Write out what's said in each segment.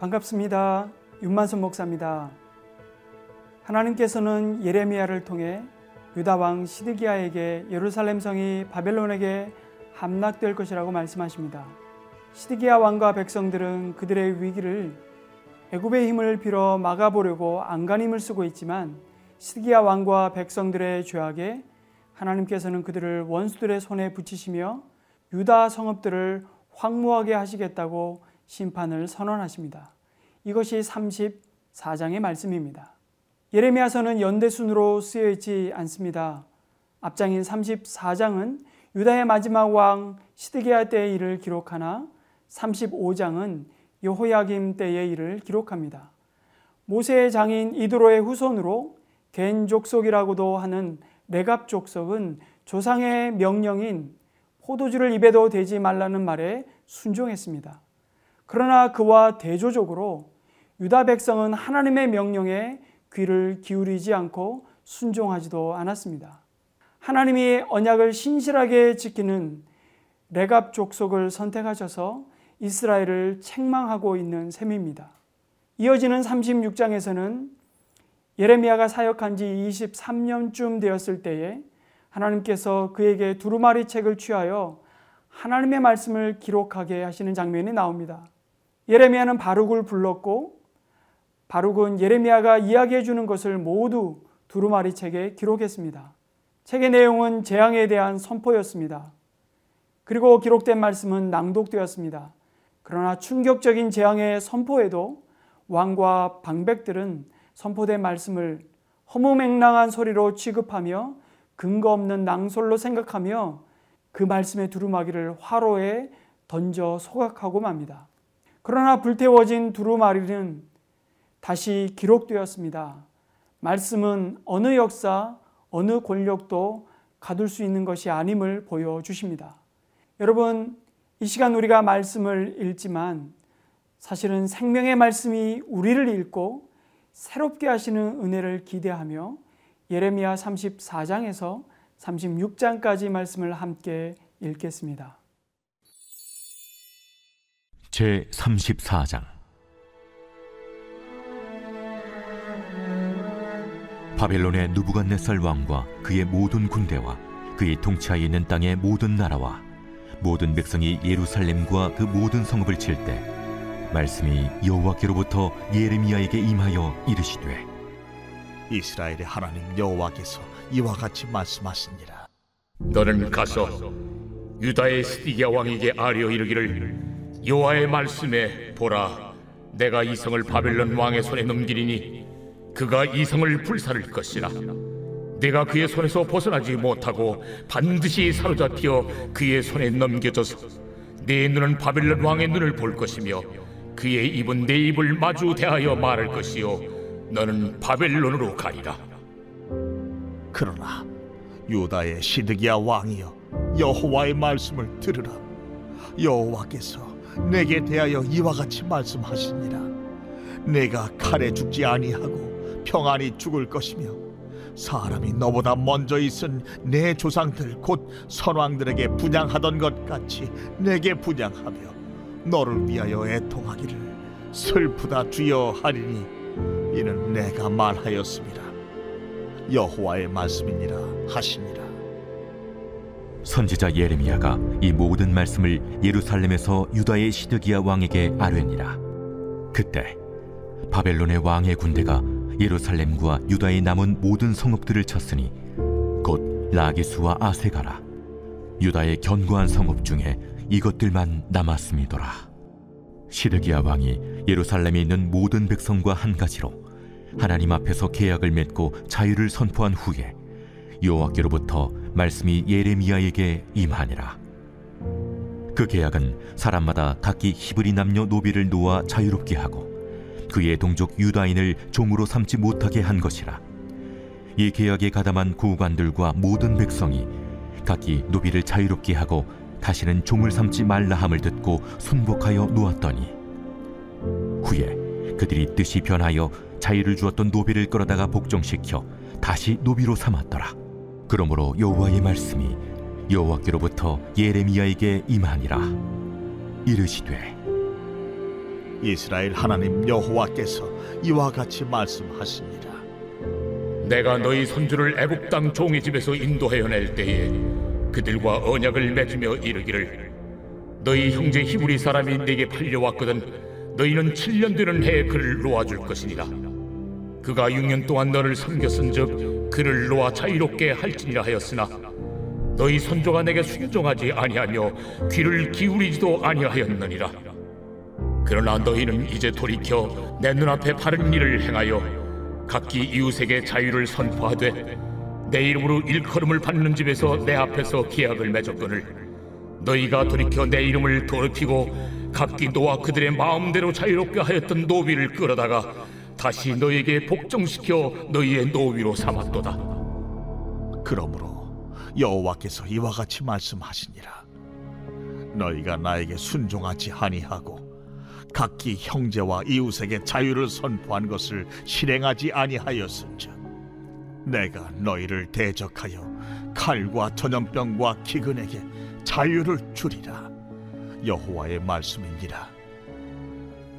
반갑습니다. 윤만선 목사입니다. 하나님께서는 예레미야를 통해 유다 왕 시드기야에게 예루살렘 성이 바벨론에게 함락될 것이라고 말씀하십니다. 시드기야 왕과 백성들은 그들의 위기를 애굽의 힘을 빌어 막아보려고 안간힘을 쓰고 있지만 시드기야 왕과 백성들의 죄악에 하나님께서는 그들을 원수들의 손에 붙이시며 유다 성읍들을 황무하게 하시겠다고 심판을 선언하십니다. 이것이 34장의 말씀입니다. 예레미야서는 연대순으로 쓰여 있지 않습니다. 앞장인 34장은 유다의 마지막 왕 시드기야 때의 일을 기록하나 35장은 여호야김 때의 일을 기록합니다. 모세의 장인 이드로의 후손으로 겐 족속이라고도 하는 레갑 족속은 조상의 명령인 포도주를 입에도 대지 말라는 말에 순종했습니다. 그러나 그와 대조적으로 유다 백성은 하나님의 명령에 귀를 기울이지 않고 순종하지도 않았습니다. 하나님이 언약을 신실하게 지키는 레갑 족속을 선택하셔서 이스라엘을 책망하고 있는 셈입니다. 이어지는 36장에서는 예레미야가 사역한 지 23년쯤 되었을 때에 하나님께서 그에게 두루마리 책을 취하여 하나님의 말씀을 기록하게 하시는 장면이 나옵니다. 예레미야는 바룩을 불렀고 바룩은 예레미야가 이야기해 주는 것을 모두 두루마리 책에 기록했습니다. 책의 내용은 재앙에 대한 선포였습니다. 그리고 기록된 말씀은 낭독되었습니다. 그러나 충격적인 재앙의 선포에도 왕과 방백들은 선포된 말씀을 허무맹랑한 소리로 취급하며 근거 없는 낭설로 생각하며 그 말씀의 두루마기를 화로에 던져 소각하고 맙니다. 그러나 불태워진 두루마리는 다시 기록되었습니다. 말씀은 어느 역사, 어느 권력도 가둘 수 있는 것이 아님을 보여주십니다. 여러분, 이 시간 우리가 말씀을 읽지만 사실은 생명의 말씀이 우리를 읽고 새롭게 하시는 은혜를 기대하며 예레미야 34장에서 36장까지 말씀을 함께 읽겠습니다. 제 34장. 바벨론의 누부갓네살 왕과 그의 모든 군대와 그의 통치하에 있는 땅의 모든 나라와 모든 백성이 예루살렘과 그 모든 성읍을 칠 때 말씀이 여호와께로부터 예레미야에게 임하여 이르시되 이스라엘의 하나님 여호와께서 이와 같이 말씀하시니라. 너는 가서 유다의 스디기야 왕에게 아뢰어 이르기를 여호와의 말씀에 보라 내가 이 성을 바벨론 왕의 손에 넘기리니 그가 이 성을 불살을 것이라. 내가 그의 손에서 벗어나지 못하고 반드시 사로잡혀 그의 손에 넘겨져서 내 눈은 바벨론 왕의 눈을 볼 것이며 그의 입은 내 입을 마주 대하여 말할 것이요 너는 바벨론으로 가리라. 그러나 유다의 시드기야 왕이여 여호와의 말씀을 들으라. 여호와께서 내게 대하여 이와 같이 말씀하시니라. 내가 칼에 죽지 아니하고 평안히 죽을 것이며 사람이 너보다 먼저 있은 내 조상들 곧 선왕들에게 분양하던 것 같이 내게 분양하며 너를 위하여 애통하기를 슬프다 주여 하리니 이는 내가 말하였습니다. 여호와의 말씀이니라 하시니라 선지자 예레미야가 이 모든 말씀을 예루살렘에서 유다의 시드기야 왕에게 아뢰니라. 그때 바벨론의 왕의 군대가 예루살렘과 유다의 남은 모든 성읍들을 쳤으니 곧 라기스와 아세가라. 유다의 견고한 성읍 중에 이것들만 남았음이더라. 시드기야 왕이 예루살렘에 있는 모든 백성과 한 가지로 하나님 앞에서 계약을 맺고 자유를 선포한 후에 여호와께로부터 말씀이 예레미야에게 임하니라. 그 계약은 사람마다 각기 히브리 남녀 노비를 놓아 자유롭게 하고 그의 동족 유다인을 종으로 삼지 못하게 한 것이라. 이 계약에 가담한 구관들과 모든 백성이 각기 노비를 자유롭게 하고 다시는 종을 삼지 말라 함을 듣고 순복하여 놓았더니 후에 그들이 뜻이 변하여 자유를 주었던 노비를 끌어다가 복종시켜 다시 노비로 삼았더라 그러므로 여호와의 말씀이 여호와께로부터 예레미야에게 임하니라. 이르시되 이스라엘 하나님 여호와께서 이와 같이 말씀하시니라 내가 너희 손주를 애굽 땅 종의 집에서 인도하여 낼 때에 그들과 언약을 맺으며 이르기를 너희 형제 히브리 사람이 내게 팔려왔거든 너희는 7년 되는 해에 그를 놓아줄 것이니라. 그가 6년 동안 너를 섬겼은즉 그를 놓아 자유롭게 할지니라 하였으나 너희 선조가 내게 순종하지 아니하며 귀를 기울이지도 아니하였느니라. 그러나 너희는 이제 돌이켜 내 눈앞에 바른 일을 행하여 각기 이웃에게 자유를 선포하되 내 이름으로 일컬음을 받는 집에서 내 앞에서 계약을 맺었거늘 너희가 돌이켜 내 이름을 더럽히고 각기 너와 그들의 마음대로 자유롭게 하였던 노비를 끌어다가 다시 너희에게 복종시켜 너희의 노위로 삼았도다. 그러므로 여호와께서 이와 같이 말씀하시니라. 너희가 나에게 순종하지 아니하고 각기 형제와 이웃에게 자유를 선포한 것을 실행하지 아니하였은즉 내가 너희를 대적하여 칼과 전염병과 기근에게 자유를 주리라. 여호와의 말씀이니라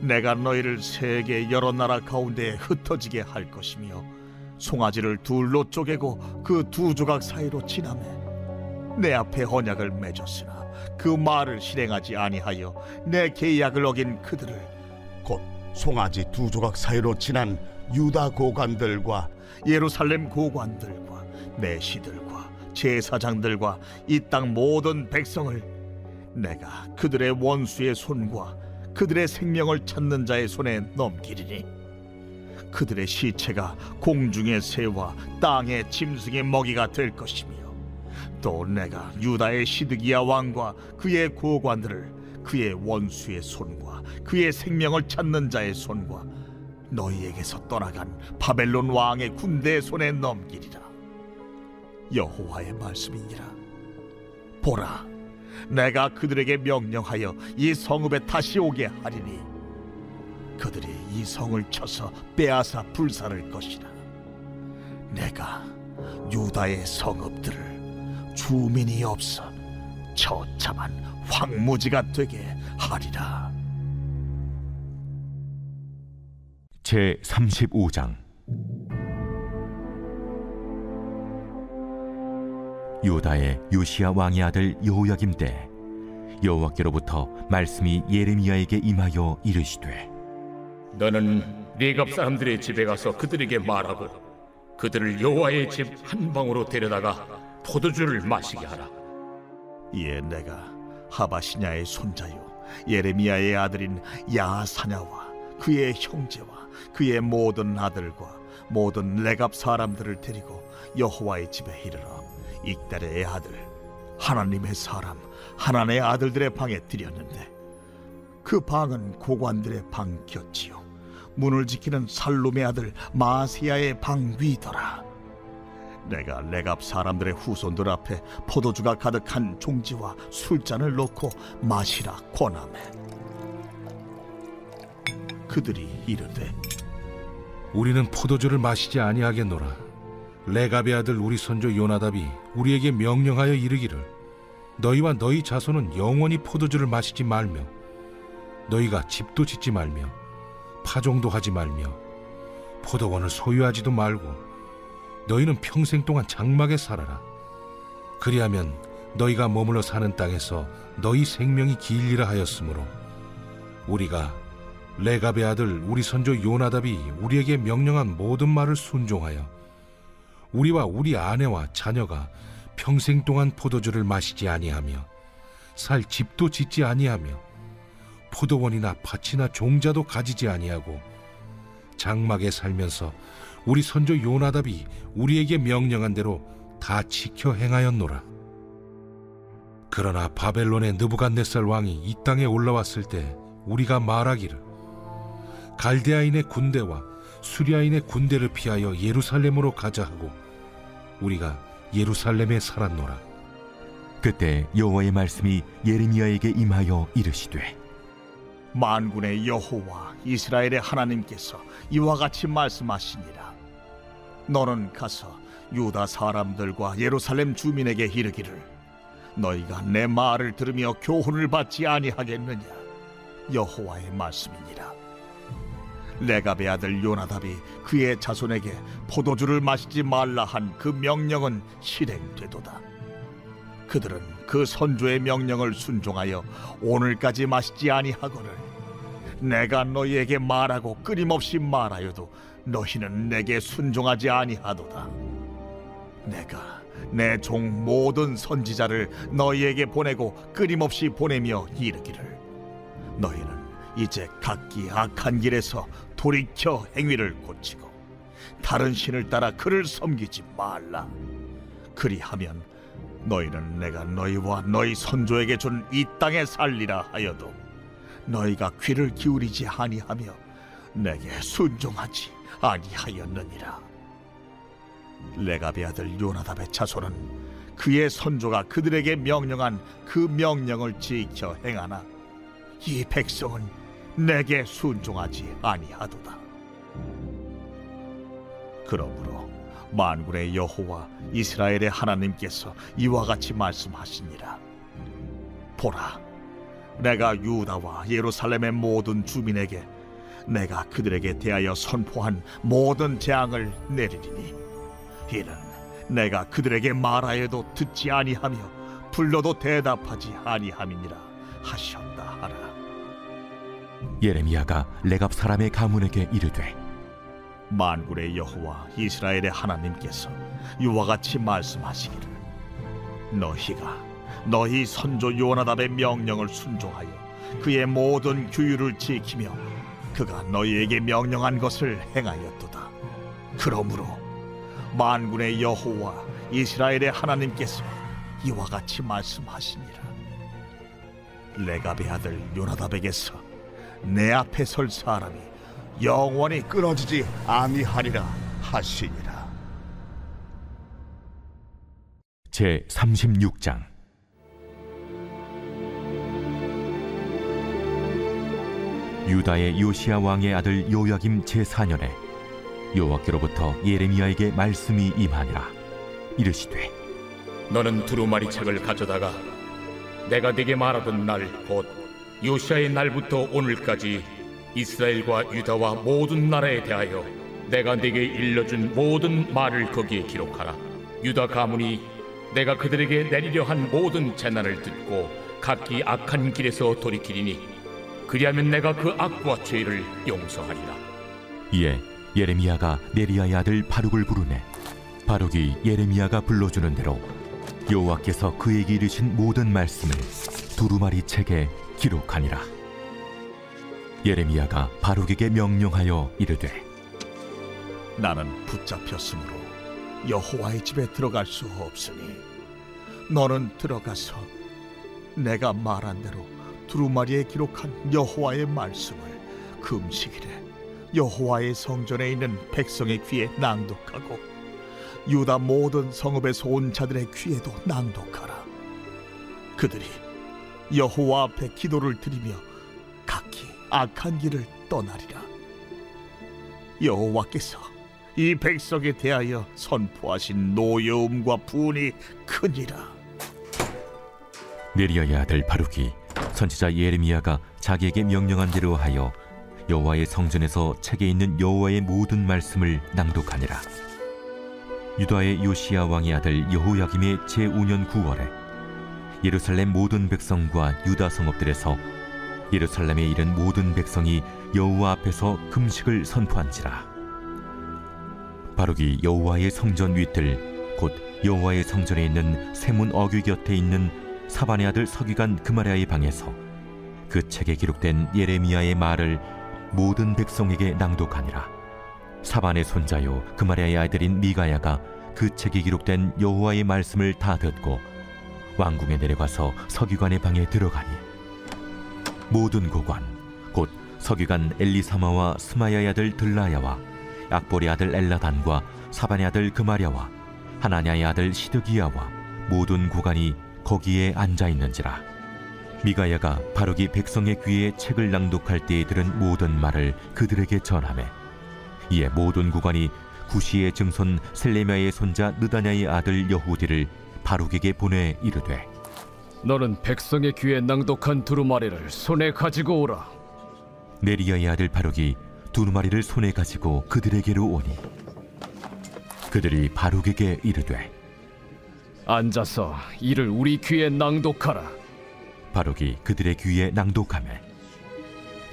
내가 너희를 세계 여러 나라 가운데 흩어지게 할 것이며 송아지를 둘로 쪼개고 그 두 조각 사이로 지나매 내 앞에 언약을 맺었으나 그 말을 실행하지 아니하여 내 계약을 어긴 그들을 곧 송아지 두 조각 사이로 지난 유다 고관들과 예루살렘 고관들과 내시들과 제사장들과 이 땅 모든 백성을 내가 그들의 원수의 손과 그들의 생명을 찾는 자의 손에 넘기리니 그들의 시체가 공중의 새와 땅의 짐승의 먹이가 될 것이며 또 내가 유다의 시드기야 왕과 그의 고관들을 그의 원수의 손과 그의 생명을 찾는 자의 손과 너희에게서 떠나간 바벨론 왕의 군대의 손에 넘기리라. 여호와의 말씀이니라. 보라 내가 그들에게 명령하여 이 성읍에 다시 오게 하리니 그들이 이 성을 쳐서 빼앗아 불살을 것이라. 내가 유다의 성읍들을 주민이 없어 처참한 황무지가 되게 하리라. 제 35장 유다의 요시야 왕의 아들 여호야김 때 여호와께로부터 말씀이 예레미야에게 임하여 이르시되 너는 레갑 사람들의 집에 가서 그들에게 말하고 그들을 여호와의 집 한 방으로 데려다가 포도주를 마시게 하라. 이에 내가 하바시냐의 손자요 예레미야의 아들인 야사냐와 그의 형제와 그의 모든 아들과 모든 레갑 사람들을 데리고 여호와의 집에 이르러 익달의 아들 하나님의 사람 하나님의 아들들의 방에 들였는데 그 방은 고관들의 방 곁이요. 문을 지키는 살룸의 아들 마시아의 방 위더라. 내가 레갑 사람들의 후손들 앞에 포도주가 가득한 종지와 술잔을 놓고 마시라 권하매 그들이 이르되 우리는 포도주를 마시지 아니하겠노라. 레갑의 아들 우리 선조 요나답이 우리에게 명령하여 이르기를 너희와 너희 자손은 영원히 포도주를 마시지 말며 너희가 집도 짓지 말며 파종도 하지 말며 포도원을 소유하지도 말고 너희는 평생 동안 장막에 살아라. 그리하면 너희가 머물러 사는 땅에서 너희 생명이 길리라 하였으므로 우리가 레갑의 아들 우리 선조 요나답이 우리에게 명령한 모든 말을 순종하여 우리와 우리 아내와 자녀가 평생 동안 포도주를 마시지 아니하며 살 집도 짓지 아니하며 포도원이나 밭이나 종자도 가지지 아니하고 장막에 살면서 우리 선조 요나답이 우리에게 명령한 대로 다 지켜 행하였노라. 그러나 바벨론의 느부갓네살 왕이 이 땅에 올라왔을 때 우리가 말하기를 갈대아인의 군대와 수리아인의 군대를 피하여 예루살렘으로 가자 하고 우리가 예루살렘에 살았노라. 그때 여호와의 말씀이 예레미야에게 임하여 이르시되 만군의 여호와 이스라엘의 하나님께서 이와 같이 말씀하시니라. 너는 가서 유다 사람들과 예루살렘 주민에게 이르기를 너희가 내 말을 들으며 교훈을 받지 아니하겠느냐? 여호와의 말씀이니라 레갑의 아들 요나답이 그의 자손에게 포도주를 마시지 말라 한 그 명령은 실행되도다. 그들은 그 선조의 명령을 순종하여 오늘까지 마시지 아니하거늘 내가 너희에게 말하고 끊임없이 말하여도 너희는 내게 순종하지 아니하도다. 내가 내 종 모든 선지자를 너희에게 보내고 끊임없이 보내며 이르기를 너희는 이제 각기 악한 길에서 돌이켜 행위를 고치고 다른 신을 따라 그를 섬기지 말라. 그리하면 너희는 내가 너희와 너희 선조에게 준 이 땅에 살리라 하여도 너희가 귀를 기울이지 아니하며 내게 순종하지 아니하였느니라. 레갑의 아들 요나답의 자손은 그의 선조가 그들에게 명령한 그 명령을 지켜 행하나 이 백성은 내게 순종하지 아니하도다. 그러므로 만군의 여호와 이스라엘의 하나님께서 이와 같이 말씀하시니라. 보라, 내가 유다와 예루살렘의 모든 주민에게 내가 그들에게 대하여 선포한 모든 재앙을 내리리니 이는 내가 그들에게 말하여도 듣지 아니하며 불러도 대답하지 아니함이니라 하라. 예레미야가 레갑 사람의 가문에게 이르되 만군의 여호와 이스라엘의 하나님께서 이와 같이 말씀하시기를 너희가 너희 선조 요나답의 명령을 순종하여 그의 모든 규율을 지키며 그가 너희에게 명령한 것을 행하였도다. 그러므로 만군의 여호와 이스라엘의 하나님께서 이와 같이 말씀하시니라. 레갑의 아들 요나답에게서 내 앞에 설 사람이 영원히 끊어지지 아니하리라 하시니라. 제 36장. 유다의 요시야 왕의 아들 요야김 제4년에 여호와께로부터 예레미야에게 말씀이 임하니라. 이르시되 너는 두루마리 책을 가져다가 내가 네게 말하던 날 곧 요시아의 날부터 오늘까지 이스라엘과 유다와 모든 나라에 대하여 내가 네게 일러준 모든 말을 거기에 기록하라. 유다 가문이 내가 그들에게 내리려 한 모든 재난을 듣고 각기 악한 길에서 돌이키리니 그리하면 내가 그 악과 죄를 용서하리라. 이에 예레미야가 네리야의 아들 바룩을 부르네. 바룩이 예레미야가 불러주는 대로 여호와께서 그에게 이르신 모든 말씀을 두루마리 책에 기록하니라. 예레미야가 바룩에게 명령하여 이르되 나는 붙잡혔으므로 여호와의 집에 들어갈 수 없으니 너는 들어가서 내가 말한 대로 두루마리에 기록한 여호와의 말씀을 금식일에 여호와의 성전에 있는 백성의 귀에 낭독하고 유다 모든 성읍에서 온 자들의 귀에도 낭독하라. 그들이 여호와 앞에 기도를 드리며 각기 악한 길을 떠나리라. 여호와께서 이 백성에 대하여 선포하신 노여움과 분이 크니라. 네리야의 아들 바룩이 선지자 예레미야가 자기에게 명령한 대로 하여 여호와의 성전에서 책에 있는 여호와의 모든 말씀을 낭독하니라. 유다의 요시야 왕의 아들 여호야김의 제5년 9월에 예루살렘 모든 백성과 유다 성읍들에서 예루살렘에 이른 모든 백성이 여호와 앞에서 금식을 선포한지라. 바룩이 여호와의 성전 위틀 곧 여호와의 성전에 있는 세문 어귀 곁에 있는 사반의 아들 서기관 그마랴의 방에서 그 책에 기록된 예레미야의 말을 모든 백성에게 낭독하니라. 사반의 손자요 그마랴의 아들인 미가야가 그 책에 기록된 여호와의 말씀을 다 듣고 왕궁에 내려가서 서기관의 방에 들어가니 모든 고관 곧 서기관 엘리사마와 스마야의 아들 들라야와 악보리 아들 엘라단과 사반의 아들 그마랴와 하나냐의 아들 시드기야와 모든 고관이 거기에 앉아 있는지라. 미가야가 바룩이 백성의 귀에 책을 낭독할 때에 들은 모든 말을 그들에게 전하매 이에 모든 고관이 구시의 증손 셀레미야의 손자 느다냐의 아들 여후디를 바룩에게 보내 이르되 너는 백성의 귀에 낭독한 두루마리를 손에 가지고 오라. 네리야의 아들 바룩이 두루마리를 손에 가지고 그들에게로 오니 그들이 바룩에게 이르되 앉아서 이를 우리 귀에 낭독하라. 바룩이 그들의 귀에 낭독하매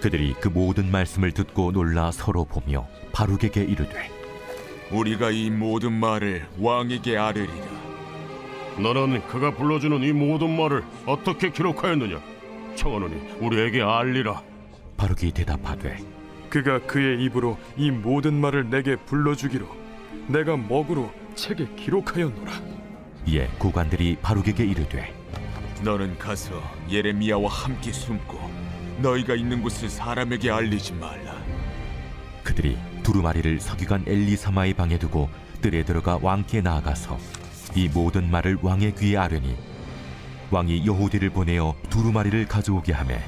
그들이 그 모든 말씀을 듣고 놀라 서로 보며 바룩에게 이르되 우리가 이 모든 말을 왕에게 아뢰리라. 너는 그가 불러주는 이 모든 말을 어떻게 기록하였느냐? 청하노니 우리에게 알리라. 바룩이 대답하되 그가 그의 입으로 이 모든 말을 내게 불러주기로 내가 먹으로 책에 기록하였노라. 이에 고관들이 바룩에게 이르되 너는 가서 예레미야와 함께 숨고 너희가 있는 곳을 사람에게 알리지 말라. 그들이 두루마리를 서기관 엘리사마의 방에 두고 뜰에 들어가 왕께 나아가서 이 모든 말을 왕의 귀에 아뢰니 왕이 여호디를 보내어 두루마리를 가져오게 하매.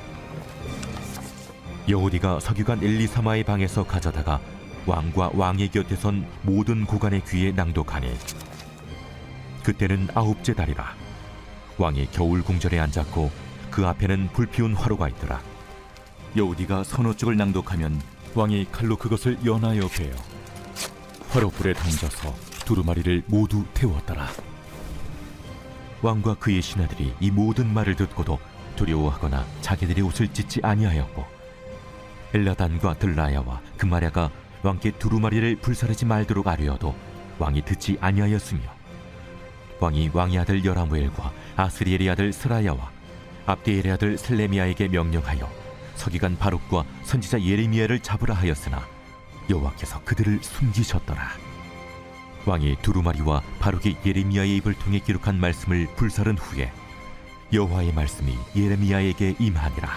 여호디가 서기관 엘리사마의 방에서 가져다가 왕과 왕의 곁에 선 모든 고관의 귀에 낭독하니 그때는 아홉째 달이라. 왕이 겨울 궁전에 앉았고 그 앞에는 불피운 화로가 있더라. 여우디가 선호 쪽을 낭독하면 왕이 칼로 그것을 연하여 베어 화로 불에 던져서 두루마리를 모두 태웠더라 왕과 그의 신하들이 이 모든 말을 듣고도 두려워하거나 자기들의 옷을 찢지 아니하였고 엘라단과 들라야와 그마랴가 왕께 두루마리를 불사르지 말도록 아뢰어도 왕이 듣지 아니하였으며 왕이 왕의 아들 여라무엘과 아스리엘의 아들 스라야와 압디엘의 아들 슬레미야에게 명령하여 서기관 바룩과 선지자 예레미야를 잡으라 하였으나 여호와께서 그들을 숨기셨더라. 왕이 두루마리와 바룩이 예레미야의 입을 통해 기록한 말씀을 불사른 후에 여호와의 말씀이 예레미야에게 임하니라.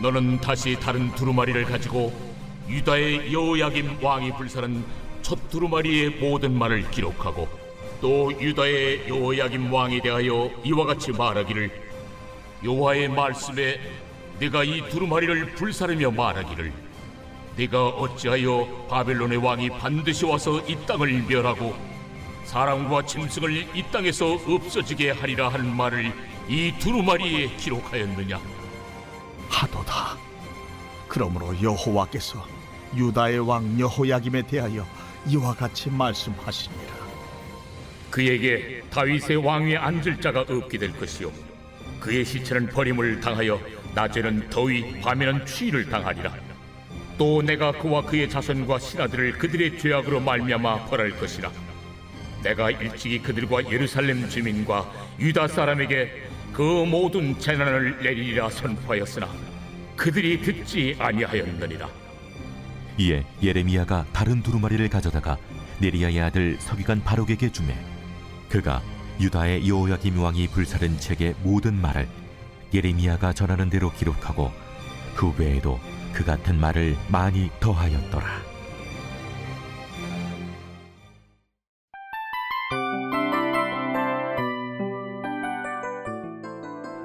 너는 다시 다른 두루마리를 가지고 유다의 여호야김 왕이 불사른 첫 두루마리의 모든 말을 기록하고 또 유다의 여호야김 왕에 대하여 이와 같이 말하기를 여호와의 말씀에 내가 이 두루마리를 불사르며 말하기를 내가 어찌하여 바벨론의 왕이 반드시 와서 이 땅을 멸하고 사람과 짐승을 이 땅에서 없어지게 하리라 하는 말을 이 두루마리에 기록하였느냐 하도다. 그러므로 여호와께서 유다의 왕 여호야김에 대하여 이와 같이 말씀하시니라. 그에게 다윗의 왕위에 앉을 자가 없게 될 것이요 그의 시체는 버림을 당하여 낮에는 더위 밤에는 추위를 당하리라 또 내가 그와 그의 자손과 신하들을 그들의 죄악으로 말미암아 벌할 것이라. 내가 일찍이 그들과 예루살렘 주민과 유다 사람에게 그 모든 재난을 내리리라 선포하였으나 그들이 듣지 아니하였느니라. 이에 예레미야가 다른 두루마리를 가져다가 네리야의 아들 서기관 바룩에게 주매 그가 유다의 여호야김 왕이 불사른 책의 모든 말을 예레미야가 전하는 대로 기록하고 그 외에도 그 같은 말을 많이 더하였더라.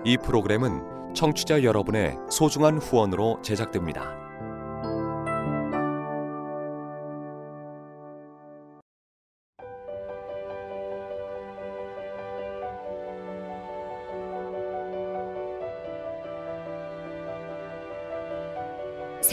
이 프로그램은 청취자 여러분의 소중한 후원으로 제작됩니다.